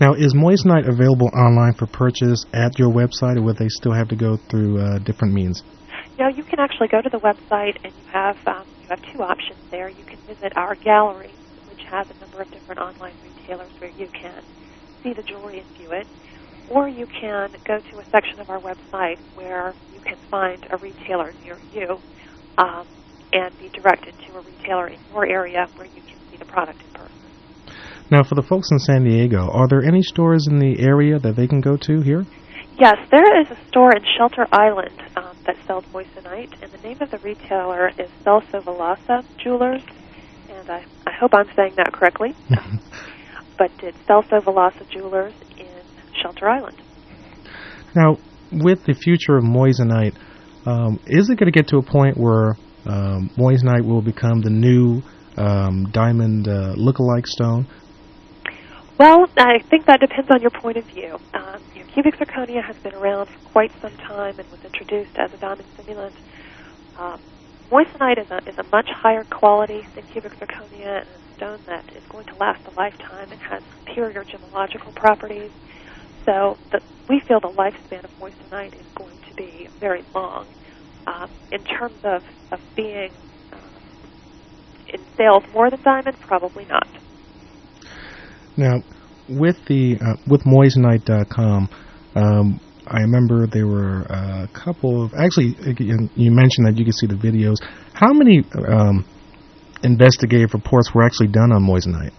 Now, is moissanite available online for purchase at your website, or would they still have to go through uh, different means? No, you can actually go to the website, and you have um, you have two options there. You can visit our gallery, which has a number of different online retailers where you can see the jewelry and view it, or you can go to a section of our website where you can find a retailer near you. Um, and be directed to a retailer in your area where you can see the product in person. Now, for the folks in San Diego, are there any stores in the area that they can go to here? Yes, there is a store in Shelter Island um, that sells moissanite, and the name of the retailer is Celso Velasa Jewelers, and I, I hope I'm saying that correctly. but it's Celso Velasa Jewelers Shelter Island. Now, with the future of moissanite, um, is it going to get to a point where um, moissanite will become the new um, diamond uh, look-alike stone? Well, I think that depends on your point of view. Um, you know, cubic zirconia has been around for quite some time and was introduced as a diamond simulant. Um, moissanite is a, is a much higher quality than cubic zirconia and a stone that is going to last a lifetime and has superior gemological properties. So the, we feel the lifespan of moissanite is going to be very long. Um, in terms of, of being um, in sales more than diamond, probably not. Now, with the uh, with moissanite.com, um, I remember there were a couple of actually you mentioned that you could see the videos. How many um, investigative reports were actually done on moissanite?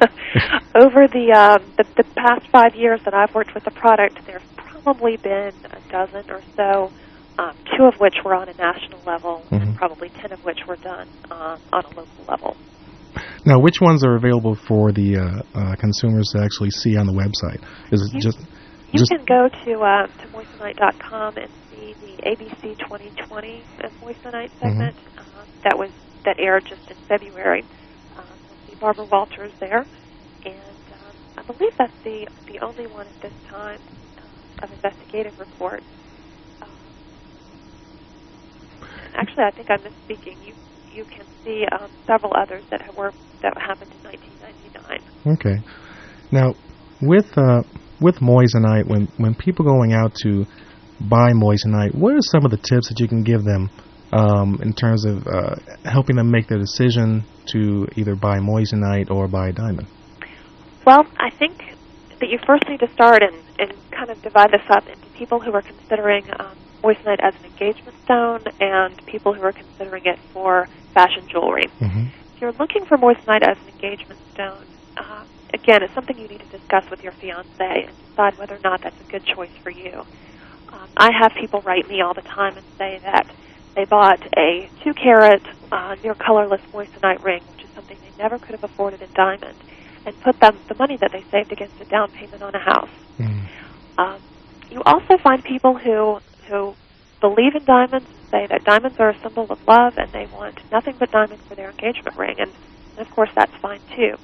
Over the, uh, the the past five years that I've worked with the product, there's probably been a dozen or so. Um, two of which were on a national level, Mhm. and probably ten of which were done uh, on a local level. Now, which ones are available for the uh, uh, consumers to actually see on the website? Is it You- just You just can go to uh, to moissanite.com and see the ABC 20/20 of moissanite segment uh, that was that aired just in February. Um, you'll see Barbara Walters there, um, I believe that's the the only one at this time uh, of investigative reports. Um, actually, I think I'm misspeaking. You you can see um, several others that were that happened in 1999. Okay. Now, with uh, with moissanite, when when people going out to buy moissanite, what are some of the tips that you can give them um, in terms of uh, helping them make their decision to either buy moissanite or buy diamond? Well, I think that you first need to start and, and kind of divide this up into people who are considering um, moissanite as an engagement stone and people who are considering it for fashion jewelry. Mm-hmm. If you're looking for moissanite as an engagement stone, uh, again, it's something you need to discuss with your fiance and decide whether or not that's a good choice for you. Um, I have people write me all the time and say that they bought a two carat uh, near colorless moissanite ring, which is something they never could have afforded in diamond, and put them the money that they saved against a down payment on a house. Um, you also find people who who believe in diamonds say that diamonds are a symbol of love and they want nothing but diamonds for their engagement ring, and, and of course that's fine too.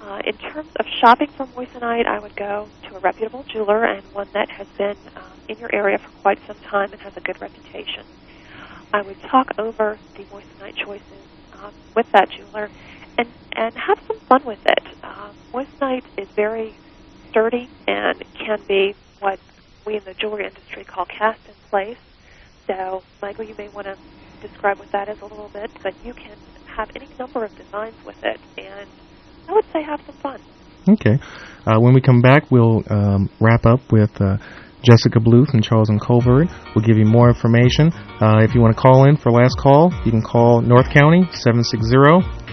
Uh, in terms of shopping for moissanite, I would go to a reputable jeweler and one that has been um, in your area for quite some time and has a good reputation. I would talk over the moissanite choices um, with that jeweler and, and have some fun with it. Uh, moissanite is very sturdy and can be what we in the jewelry industry call cast in place. So, Michael, you may want to describe what that is a little bit, but you can have any number of designs with it, and I would say have some fun. Okay. Uh, when we come back, we'll um, wrap up with uh, Jessica Bluth and Charles and Colvard. We'll give you more information. Uh, if you want to call in for last call, you can call North County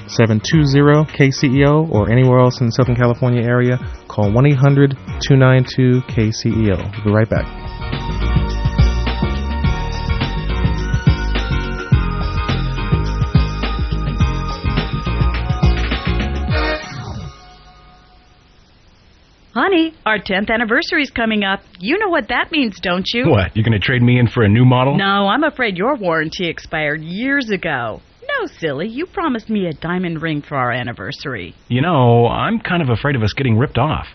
760-720-KCEO or anywhere else in the Southern California area. Call 1-800-292-KCEO. We'll be right back. Honey, our 10th anniversary is coming up. You know what that means, don't you? What? You're going to trade me in for a new model? No, I'm afraid your warranty expired years ago. No, silly. You promised me a diamond ring for our anniversary. You know, I'm kind of afraid of us getting ripped off.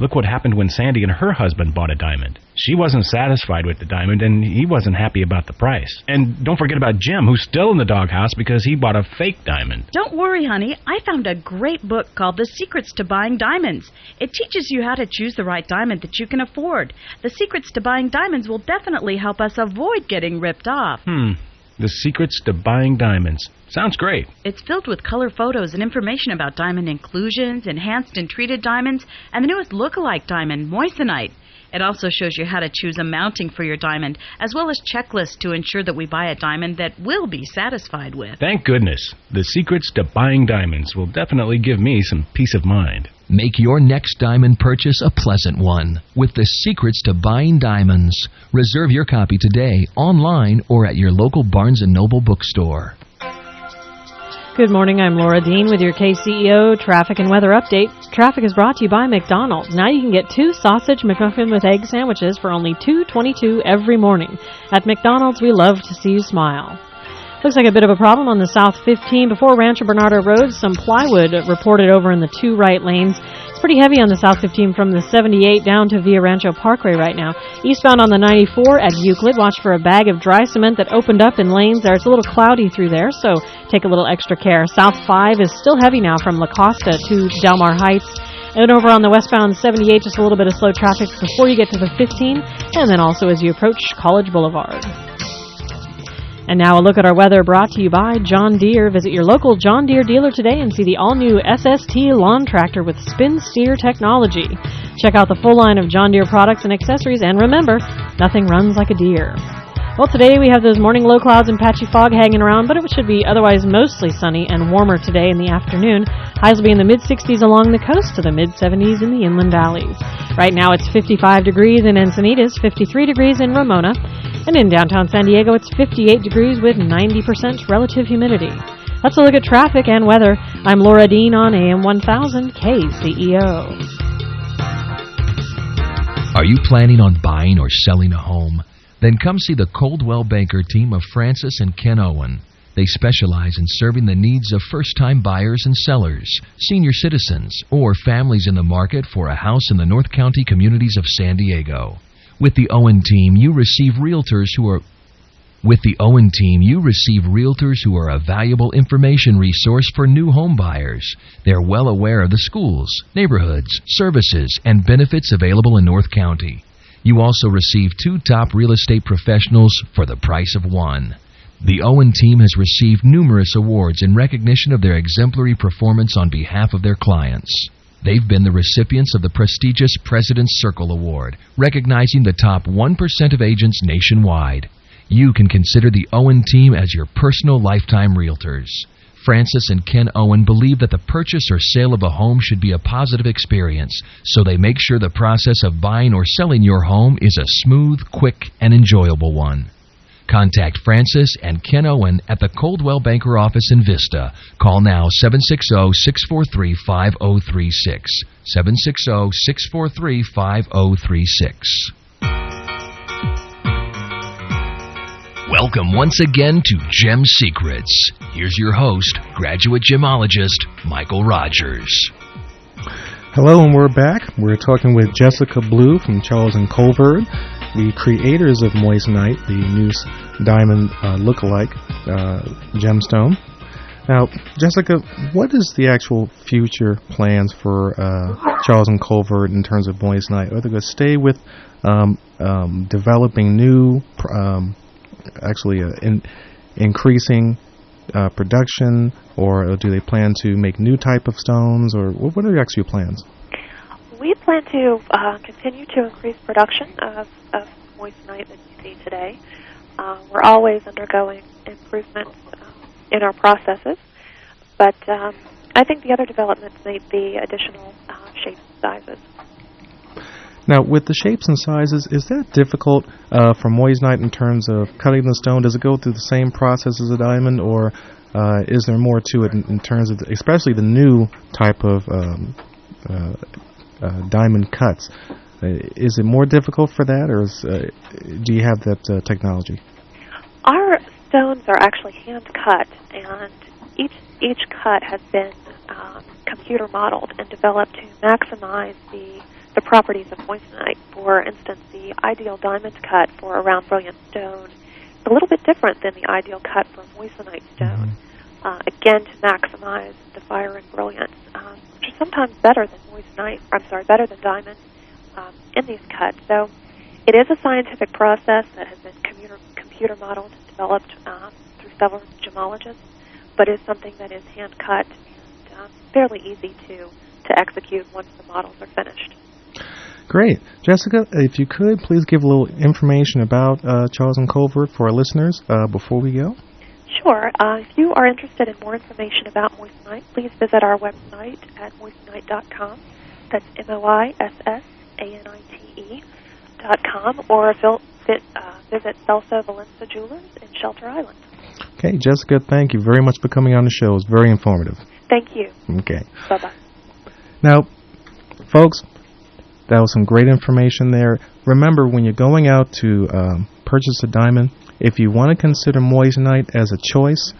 Look what happened when Sandy and her husband bought a diamond. She wasn't satisfied with the diamond, and he wasn't happy about the price. And don't forget about Jim, who's still in the doghouse because he bought a fake diamond. Don't worry, honey. I found a great book called The Secrets to Buying Diamonds. It teaches you how to choose the right diamond that you can afford. The Secrets to Buying Diamonds will definitely help us avoid getting ripped off. Hmm. The secrets to buying diamonds. Sounds great. It's filled with color photos and information about diamond inclusions, enhanced and treated diamonds, and the newest look-alike diamond, moissanite. It also shows you how to choose a mounting for your diamond, as well as checklists to ensure that we buy a diamond that we'll be satisfied with. Thank goodness. The secrets to buying diamonds will definitely give me some peace of mind. Make your next diamond purchase a pleasant one with the secrets to buying diamonds. Reserve your copy today online or at your local Barnes & Noble bookstore. Good morning. I'm Laura Dean with your KCEO traffic and weather update. Traffic is brought to you by McDonald's. Now you can get two sausage McMuffin with egg sandwiches for only $2.22 every morning. At McDonald's, we love to see you smile. Looks like a bit of a problem on the South 15 before Rancho Bernardo Road. Some plywood reported over in the two right lanes. It's pretty heavy on the South 15 from the 78 down to Via Rancho Parkway right now. Eastbound on the 94 at Euclid, watch for a bag of dry cement that opened up in lanes there. It's a little cloudy through there, so take a little extra care. South 5 is still heavy now from La Costa to Del Mar Heights. And over on the westbound 78, just a little bit of slow traffic before you get to the 15, and then also as you approach College Boulevard. And now a look at our weather brought to you by John Deere. Visit your local John Deere dealer today and see the all-new SST lawn tractor with spin steer technology. Check out the full line of John Deere products and accessories and remember, nothing runs like a Deere. Well, today we have those morning low clouds and patchy fog hanging around, but it should be otherwise mostly sunny and warmer today in the afternoon. Highs will be in the mid 60s along the coast to the mid 70s in the inland valleys. Right now it's 55 degrees in Encinitas, 53 degrees in Ramona, and in downtown San Diego, it's 58 degrees with 90% relative humidity. Let's look at traffic and weather. I'm Laura Dean on AM 1000 KCEO. Are you planning on buying or selling a home? Then come see the Coldwell Banker team of Francis and Ken Owen. They specialize in serving the needs of first time buyers and sellers, senior citizens, or families in the market for a house in the North County communities of San Diego. With the Owen team, you receive realtors who are with the Owen team, you receive realtors who are a valuable information resource for new home buyers. They're well aware of the schools, neighborhoods, services, and benefits available in North County. You also receive two top real estate professionals for the price of one. The Owen team has received numerous awards in recognition of their exemplary performance on behalf of their clients. They've been the recipients of the prestigious President's Circle Award, recognizing the top 1% of agents nationwide. You can consider the Owen team as your personal lifetime realtors. Francis and Ken Owen believe that the purchase or sale of a home should be a positive experience, so they make sure the process of buying or selling your home is a smooth, quick, and enjoyable one. Contact Francis and Ken Owen at the Coldwell Banker office in Vista. Call now 760-643-5036. 760-643-5036. Welcome once again to Gem Secrets. Here's your host, graduate gemologist Michael Rogers. Hello, and we're back. We're talking with Jessica Blue from Charles and Colvard, the creators of Moissanite, the new diamond uh, look-alike uh, gemstone. Now, Jessica, what is the actual future plans for uh, Charles and Colvard in terms of Moissanite? Are they going to stay with um, um, developing new um, actually uh, in, increasing uh, production, or do they plan to make new type of stones, or what are your actual plans? We plan to uh, continue to increase production of, of moissanite that you see today. Uh, we're always undergoing improvements uh, in our processes, but um, I think the other developments may be additional uh, shapes and sizes. Now, with the shapes and sizes, is that difficult uh, for moissanite in terms of cutting the stone? Does it go through the same process as a diamond, or uh, is there more to it in, in terms of, the, especially the new type of um, uh, uh diamond cuts? Uh, is it more difficult for that, or is, uh, do you have that technology? Our stones are actually hand cut, and each each cut has been um, computer modeled and developed to maximize the the properties of moissanite. For instance, the ideal diamond cut for a round brilliant stone is a little bit different than the ideal cut for moissanite stone. Mm-hmm. Uh, again, to maximize the fire and brilliance, um, which are sometimes better than moissanite. I'm sorry, better than diamond um, in these cuts. So, it is a scientific process that has been computer computer modeled and developed um, through several gemologists, but is something that is hand cut and um, fairly easy to to execute once the models are finished. Great. Jessica, if you could, please give a little information about uh, Charles and Colvard for our listeners uh, before we go. Sure. Uh, if you are interested in more information about Moissanite, please visit our website at moissanite.com. That's M-O-I-S-S-A-N-I-T-E dot com, or vil- vi- uh, visit Celso Valenza Jewelers in Shelter Island. Okay, Jessica, thank you very much for coming on the show. It was very informative. Thank you. Okay. Bye-bye. Now, folks, that was some great information there. Remember, when you're going out to um, purchase a diamond, if you want to consider moissanite as a choice,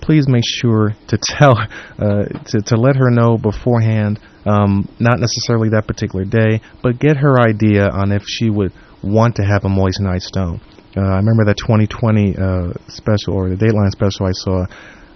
please make sure to tell uh, to to let her know beforehand. Um, not necessarily that particular day, but get her idea on if she would want to have a moissanite stone. Uh, I remember that 20/20 uh, special or the Dateline special I saw.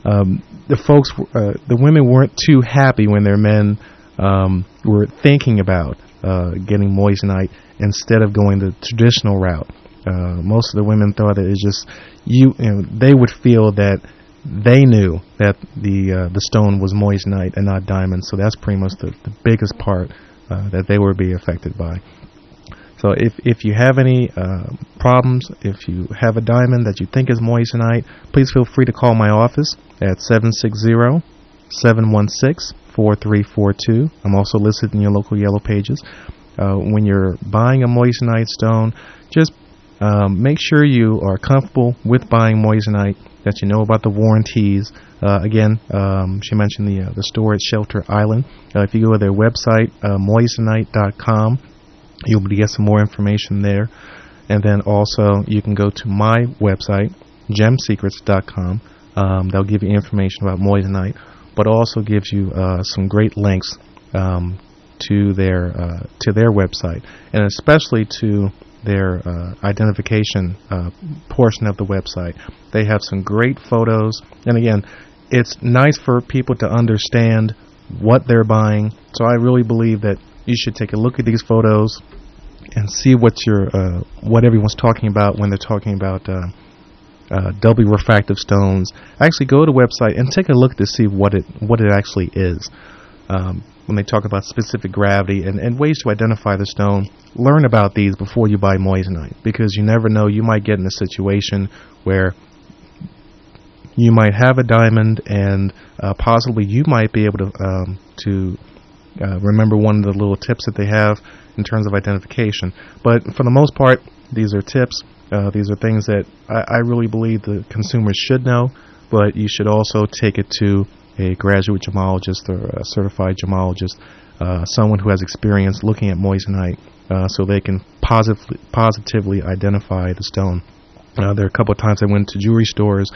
Um, the folks, uh, the women weren't too happy when their men um, were thinking about uh, getting moissanite instead of going the traditional route. Uh, most of the women thought that it's just you, you know, they would feel that they knew that the uh, the stone was moissanite and not diamond. So that's pretty much the, the biggest part uh, that they would be affected by. So if if you have any uh, problems, if you have a diamond that you think is moissanite, please feel free to call my office at 760-716-4342. I'm also listed in your local yellow pages. Uh, when you're buying a moissanite stone, just um, make sure you are comfortable with buying moissanite, that you know about the warranties. Uh, again, um, she mentioned the uh, the store at Shelter Island. Uh, if you go to their website, uh, moissanite.com, you'll be able to get some more information there. And then also, you can go to my website, gemsecrets.com. Um, that'll give you information about moissanite, but also gives you uh, some great links um, to their uh, to their website, and especially to their uh, identification uh, portion of the website. They have some great photos, and again, it's nice for people to understand what they're buying. So I really believe that you should take a look at these photos and see what your uh, what everyone's talking about when they're talking about uh, doubly refractive stones. Actually, go to the website and take a look to see what it what it actually is. Um, when they talk about specific gravity and, and ways to identify the stone, learn about these before you buy moissanite because you never know. You might get in a situation where you might have a diamond and uh, possibly you might be able to um, to uh, remember one of the little tips that they have in terms of identification. But for the most part, these are tips. Uh, these are things that I, I really believe the consumers should know, but you should also take it to a graduate gemologist or a certified gemologist, uh, someone who has experience looking at moissanite, uh, so they can positively positively identify the stone. Uh, there are a couple of times I went to jewelry stores,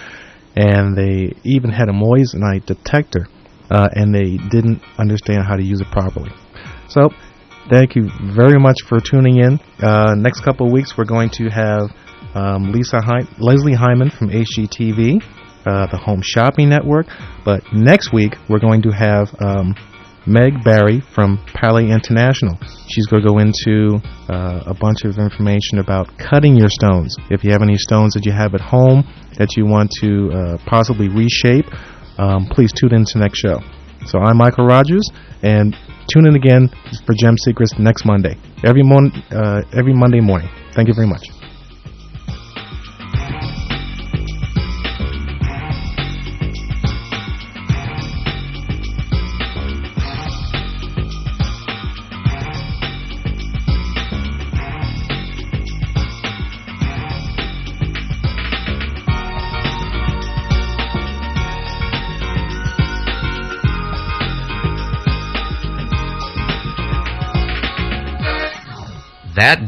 and they even had a moissanite detector, uh, and they didn't understand how to use it properly. So, thank you very much for tuning in. Uh, next couple of weeks, we're going to have um, Lisa Hy- Leslie Hyman from HGTV uh, the Home Shopping Network. But next week, we're going to have um, Meg Berry from Pala International. She's going to go into uh, a bunch of information about cutting your stones. If you have any stones that you have at home that you want to uh, possibly reshape, um, please tune in to the next show. So I'm Michael Rogers, and tune in again for Gem Secrets next Monday, every mon- uh, every Monday morning. Thank you very much. That